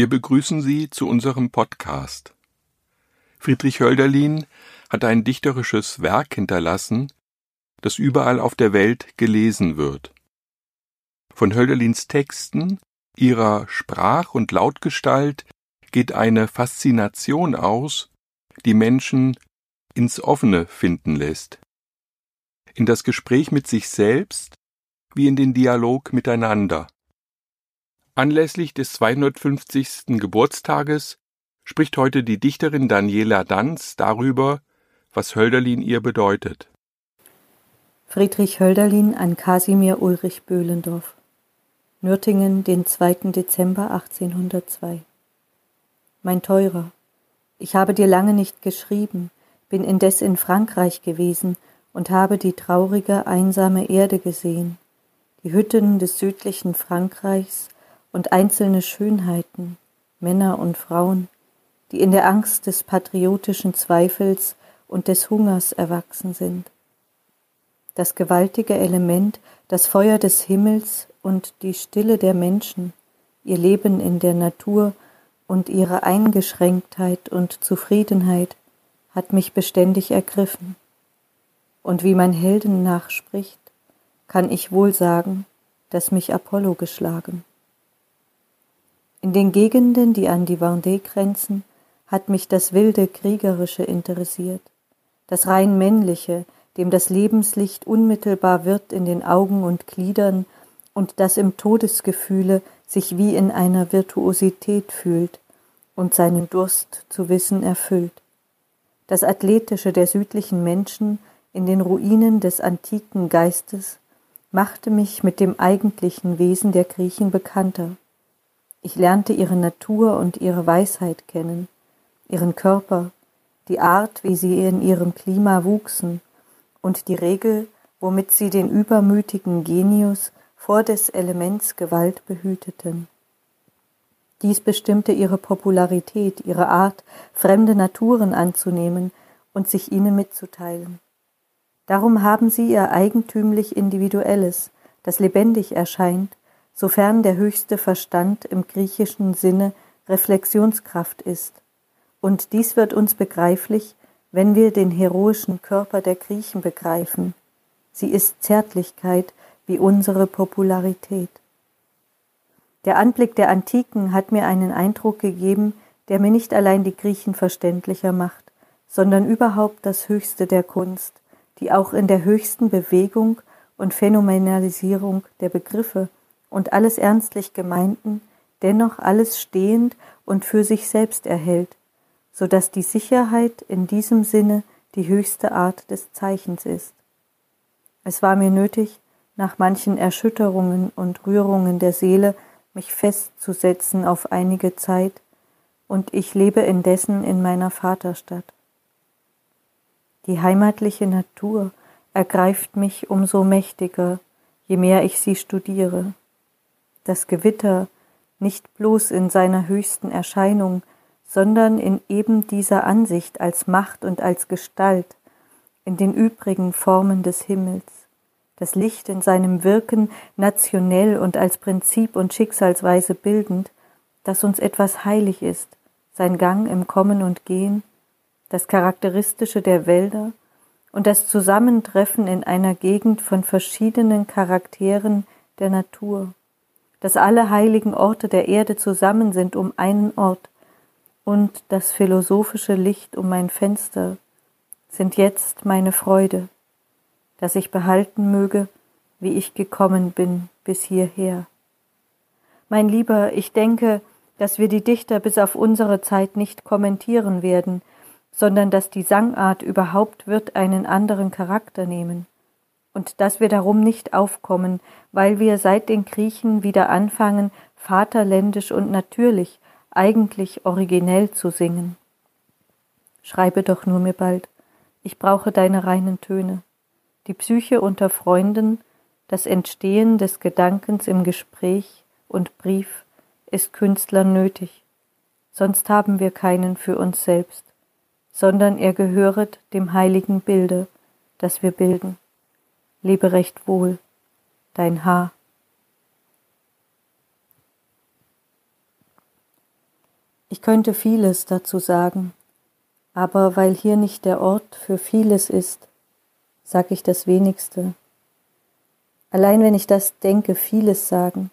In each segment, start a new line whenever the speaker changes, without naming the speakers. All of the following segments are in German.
Wir begrüßen Sie zu unserem Podcast. Friedrich Hölderlin hat ein dichterisches Werk hinterlassen, das überall auf der Welt gelesen wird. Von Hölderlins Texten, ihrer Sprach- und Lautgestalt geht eine Faszination aus, die Menschen ins Offene finden lässt, in das Gespräch mit sich selbst wie in den Dialog miteinander. Anlässlich des 250. Geburtstages spricht heute die Dichterin Daniela Danz darüber, was Hölderlin ihr bedeutet.
Friedrich Hölderlin an Kasimir Ulrich Böhlendorf Nürtingen, den 2. Dezember 1802 Mein Teurer, ich habe dir lange nicht geschrieben, bin indes in Frankreich gewesen und habe die traurige, einsame Erde gesehen, die Hütten des südlichen Frankreichs und einzelne Schönheiten, Männer und Frauen, die in der Angst des patriotischen Zweifels und des Hungers erwachsen sind. Das gewaltige Element, das Feuer des Himmels und die Stille der Menschen, ihr Leben in der Natur und ihre Eingeschränktheit und Zufriedenheit hat mich beständig ergriffen. Und wie mein Helden nachspricht, kann ich wohl sagen, dass mich Apollo geschlagen. In den Gegenden, die an die Vendée grenzen, hat mich das wilde Kriegerische interessiert, das rein männliche, dem das Lebenslicht unmittelbar wird in den Augen und Gliedern und das im Todesgefühle sich wie in einer Virtuosität fühlt und seinen Durst zu wissen erfüllt. Das Athletische der südlichen Menschen in den Ruinen des antiken Geistes machte mich mit dem eigentlichen Wesen der Griechen bekannter. Ich lernte ihre Natur und ihre Weisheit kennen, ihren Körper, die Art, wie sie in ihrem Klima wuchsen und die Regel, womit sie den übermütigen Genius vor des Elements Gewalt behüteten. Dies bestimmte ihre Popularität, ihre Art, fremde Naturen anzunehmen und sich ihnen mitzuteilen. Darum haben sie ihr eigentümlich Individuelles, das lebendig erscheint sofern der höchste Verstand im griechischen Sinne Reflexionskraft ist. Und dies wird uns begreiflich, wenn wir den heroischen Körper der Griechen begreifen. Sie ist Zärtlichkeit wie unsere Popularität. Der Anblick der Antiken hat mir einen Eindruck gegeben, der mir nicht allein die Griechen verständlicher macht, sondern überhaupt das Höchste der Kunst, die auch in der höchsten Bewegung und Phänomenalisierung der Begriffe und alles ernstlich Gemeinten dennoch alles stehend und für sich selbst erhält, so dass die Sicherheit in diesem Sinne die höchste Art des Zeichens ist. Es war mir nötig, nach manchen Erschütterungen und Rührungen der Seele mich festzusetzen auf einige Zeit, und ich lebe indessen in meiner Vaterstadt. Die heimatliche Natur ergreift mich umso mächtiger, je mehr ich sie studiere das Gewitter nicht bloß in seiner höchsten Erscheinung, sondern in eben dieser Ansicht als Macht und als Gestalt, in den übrigen Formen des Himmels, das Licht in seinem Wirken nationell und als Prinzip und Schicksalsweise bildend, dass uns etwas heilig ist, sein Gang im Kommen und Gehen, das Charakteristische der Wälder und das Zusammentreffen in einer Gegend von verschiedenen Charakteren der Natur dass alle heiligen Orte der Erde zusammen sind um einen Ort, und das philosophische Licht um mein Fenster sind jetzt meine Freude, dass ich behalten möge, wie ich gekommen bin bis hierher. Mein Lieber, ich denke, dass wir die Dichter bis auf unsere Zeit nicht kommentieren werden, sondern dass die Sangart überhaupt wird einen anderen Charakter nehmen und dass wir darum nicht aufkommen, weil wir seit den Griechen wieder anfangen, vaterländisch und natürlich, eigentlich originell zu singen. Schreibe doch nur mir bald, ich brauche deine reinen Töne. Die Psyche unter Freunden, das Entstehen des Gedankens im Gespräch und Brief ist Künstlern nötig, sonst haben wir keinen für uns selbst, sondern er gehöret dem heiligen Bilde, das wir bilden lebe recht wohl, dein Haar. Ich könnte vieles dazu sagen, aber weil hier nicht der Ort für vieles ist, sag ich das wenigste. Allein wenn ich das denke, vieles sagen,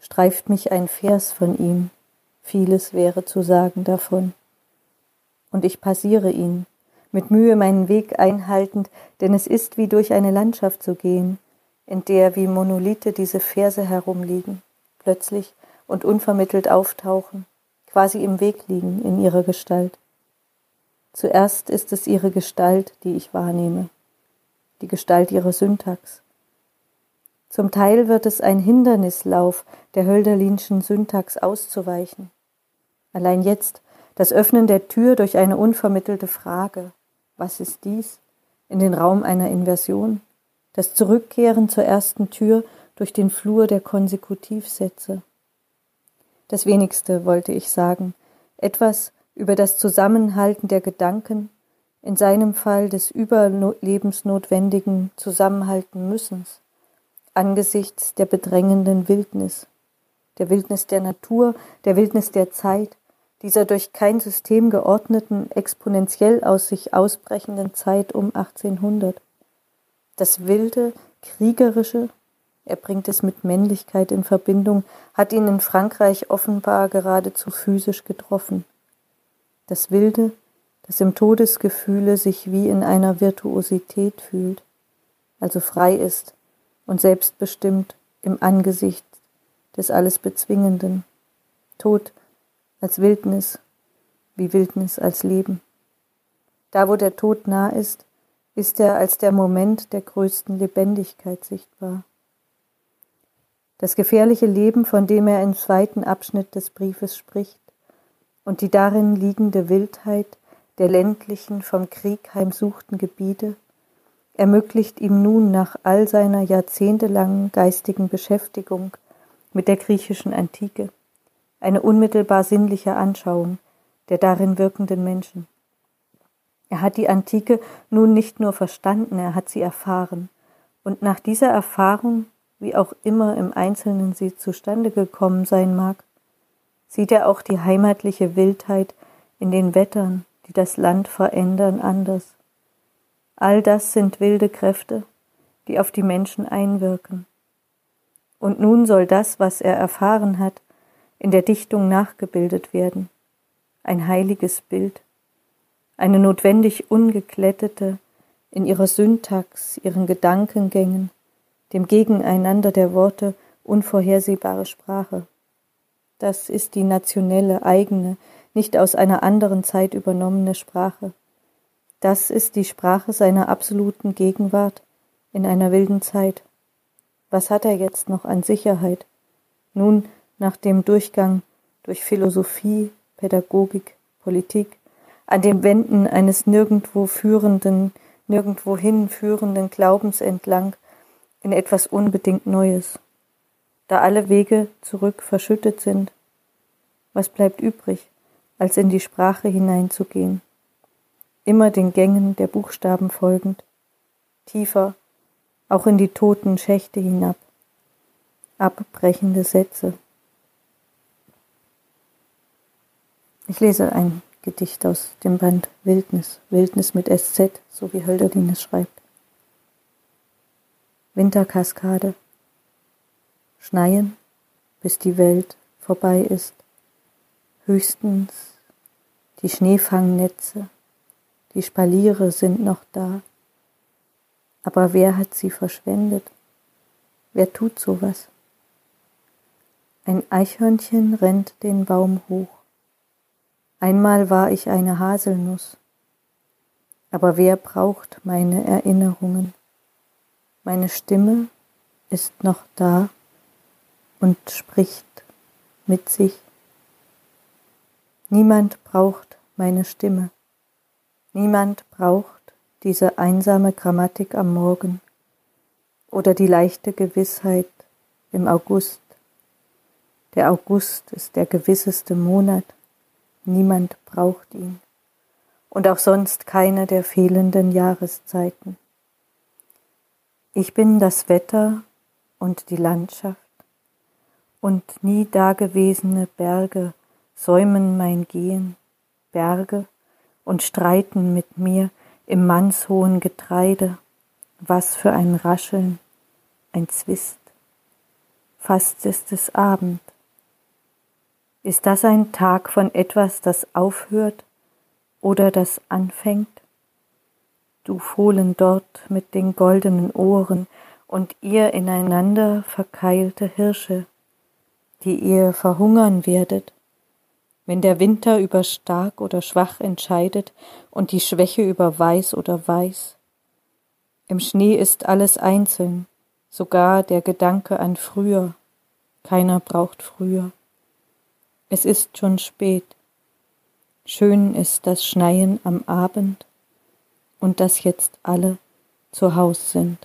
streift mich ein Vers von ihm, vieles wäre zu sagen davon. Und ich passiere ihn, mit Mühe meinen Weg einhaltend, denn es ist wie durch eine Landschaft zu gehen, in der wie Monolithe diese Verse herumliegen, plötzlich und unvermittelt auftauchen, quasi im Weg liegen in ihrer Gestalt. Zuerst ist es ihre Gestalt, die ich wahrnehme, die Gestalt ihrer Syntax. Zum Teil wird es ein Hindernislauf, der Hölderlinschen Syntax auszuweichen. Allein jetzt das Öffnen der Tür durch eine unvermittelte Frage, was ist dies, in den Raum einer Inversion, das Zurückkehren zur ersten Tür durch den Flur der Konsekutivsätze. Das wenigste wollte ich sagen, etwas über das Zusammenhalten der Gedanken, in seinem Fall des überlebensnotwendigen Zusammenhalten müssens, angesichts der bedrängenden Wildnis, der Wildnis der Natur, der Wildnis der Zeit, dieser durch kein System geordneten, exponentiell aus sich ausbrechenden Zeit um 1800. Das wilde, kriegerische, er bringt es mit Männlichkeit in Verbindung, hat ihn in Frankreich offenbar geradezu physisch getroffen. Das Wilde, das im Todesgefühle sich wie in einer Virtuosität fühlt, also frei ist und selbstbestimmt im Angesicht des alles Bezwingenden. Tod als Wildnis, wie Wildnis als Leben. Da, wo der Tod nah ist, ist er als der Moment der größten Lebendigkeit sichtbar. Das gefährliche Leben, von dem er im zweiten Abschnitt des Briefes spricht, und die darin liegende Wildheit der ländlichen, vom Krieg heimsuchten Gebiete, ermöglicht ihm nun nach all seiner jahrzehntelangen geistigen Beschäftigung mit der griechischen Antike eine unmittelbar sinnliche Anschauung der darin wirkenden Menschen. Er hat die Antike nun nicht nur verstanden, er hat sie erfahren, und nach dieser Erfahrung, wie auch immer im Einzelnen sie zustande gekommen sein mag, sieht er auch die heimatliche Wildheit in den Wettern, die das Land verändern, anders. All das sind wilde Kräfte, die auf die Menschen einwirken. Und nun soll das, was er erfahren hat, in der Dichtung nachgebildet werden, ein heiliges Bild, eine notwendig ungeklettete, in ihrer Syntax, ihren Gedankengängen, dem Gegeneinander der Worte unvorhersehbare Sprache. Das ist die nationelle, eigene, nicht aus einer anderen Zeit übernommene Sprache. Das ist die Sprache seiner absoluten Gegenwart in einer wilden Zeit. Was hat er jetzt noch an Sicherheit? Nun nach dem Durchgang durch Philosophie, Pädagogik, Politik, an dem Wenden eines nirgendwo führenden, nirgendwohin führenden Glaubens entlang in etwas unbedingt Neues. Da alle Wege zurück verschüttet sind, was bleibt übrig, als in die Sprache hineinzugehen, immer den Gängen der Buchstaben folgend, tiefer, auch in die toten Schächte hinab, abbrechende Sätze. Ich lese ein Gedicht aus dem Band Wildnis, Wildnis mit SZ, so wie Hölderlin es schreibt. Winterkaskade. Schneien, bis die Welt vorbei ist. Höchstens die Schneefangnetze, die Spaliere sind noch da. Aber wer hat sie verschwendet? Wer tut sowas? Ein Eichhörnchen rennt den Baum hoch. Einmal war ich eine Haselnuss, aber wer braucht meine Erinnerungen? Meine Stimme ist noch da und spricht mit sich. Niemand braucht meine Stimme. Niemand braucht diese einsame Grammatik am Morgen oder die leichte Gewissheit im August. Der August ist der gewisseste Monat Niemand braucht ihn. Und auch sonst keine der fehlenden Jahreszeiten. Ich bin das Wetter und die Landschaft und nie dagewesene Berge säumen mein Gehen, Berge und streiten mit mir im mannshohen Getreide, was für ein Rascheln, ein Zwist. Fast ist es Abend. Ist das ein Tag von etwas, das aufhört oder das anfängt? Du Fohlen dort mit den goldenen Ohren und ihr ineinander verkeilte Hirsche, die ihr verhungern werdet, wenn der Winter über stark oder schwach entscheidet und die Schwäche über weiß oder weiß. Im Schnee ist alles einzeln, sogar der Gedanke an früher. Keiner braucht früher. Es ist schon spät. Schön ist das Schneien am Abend und dass jetzt alle zu Haus sind.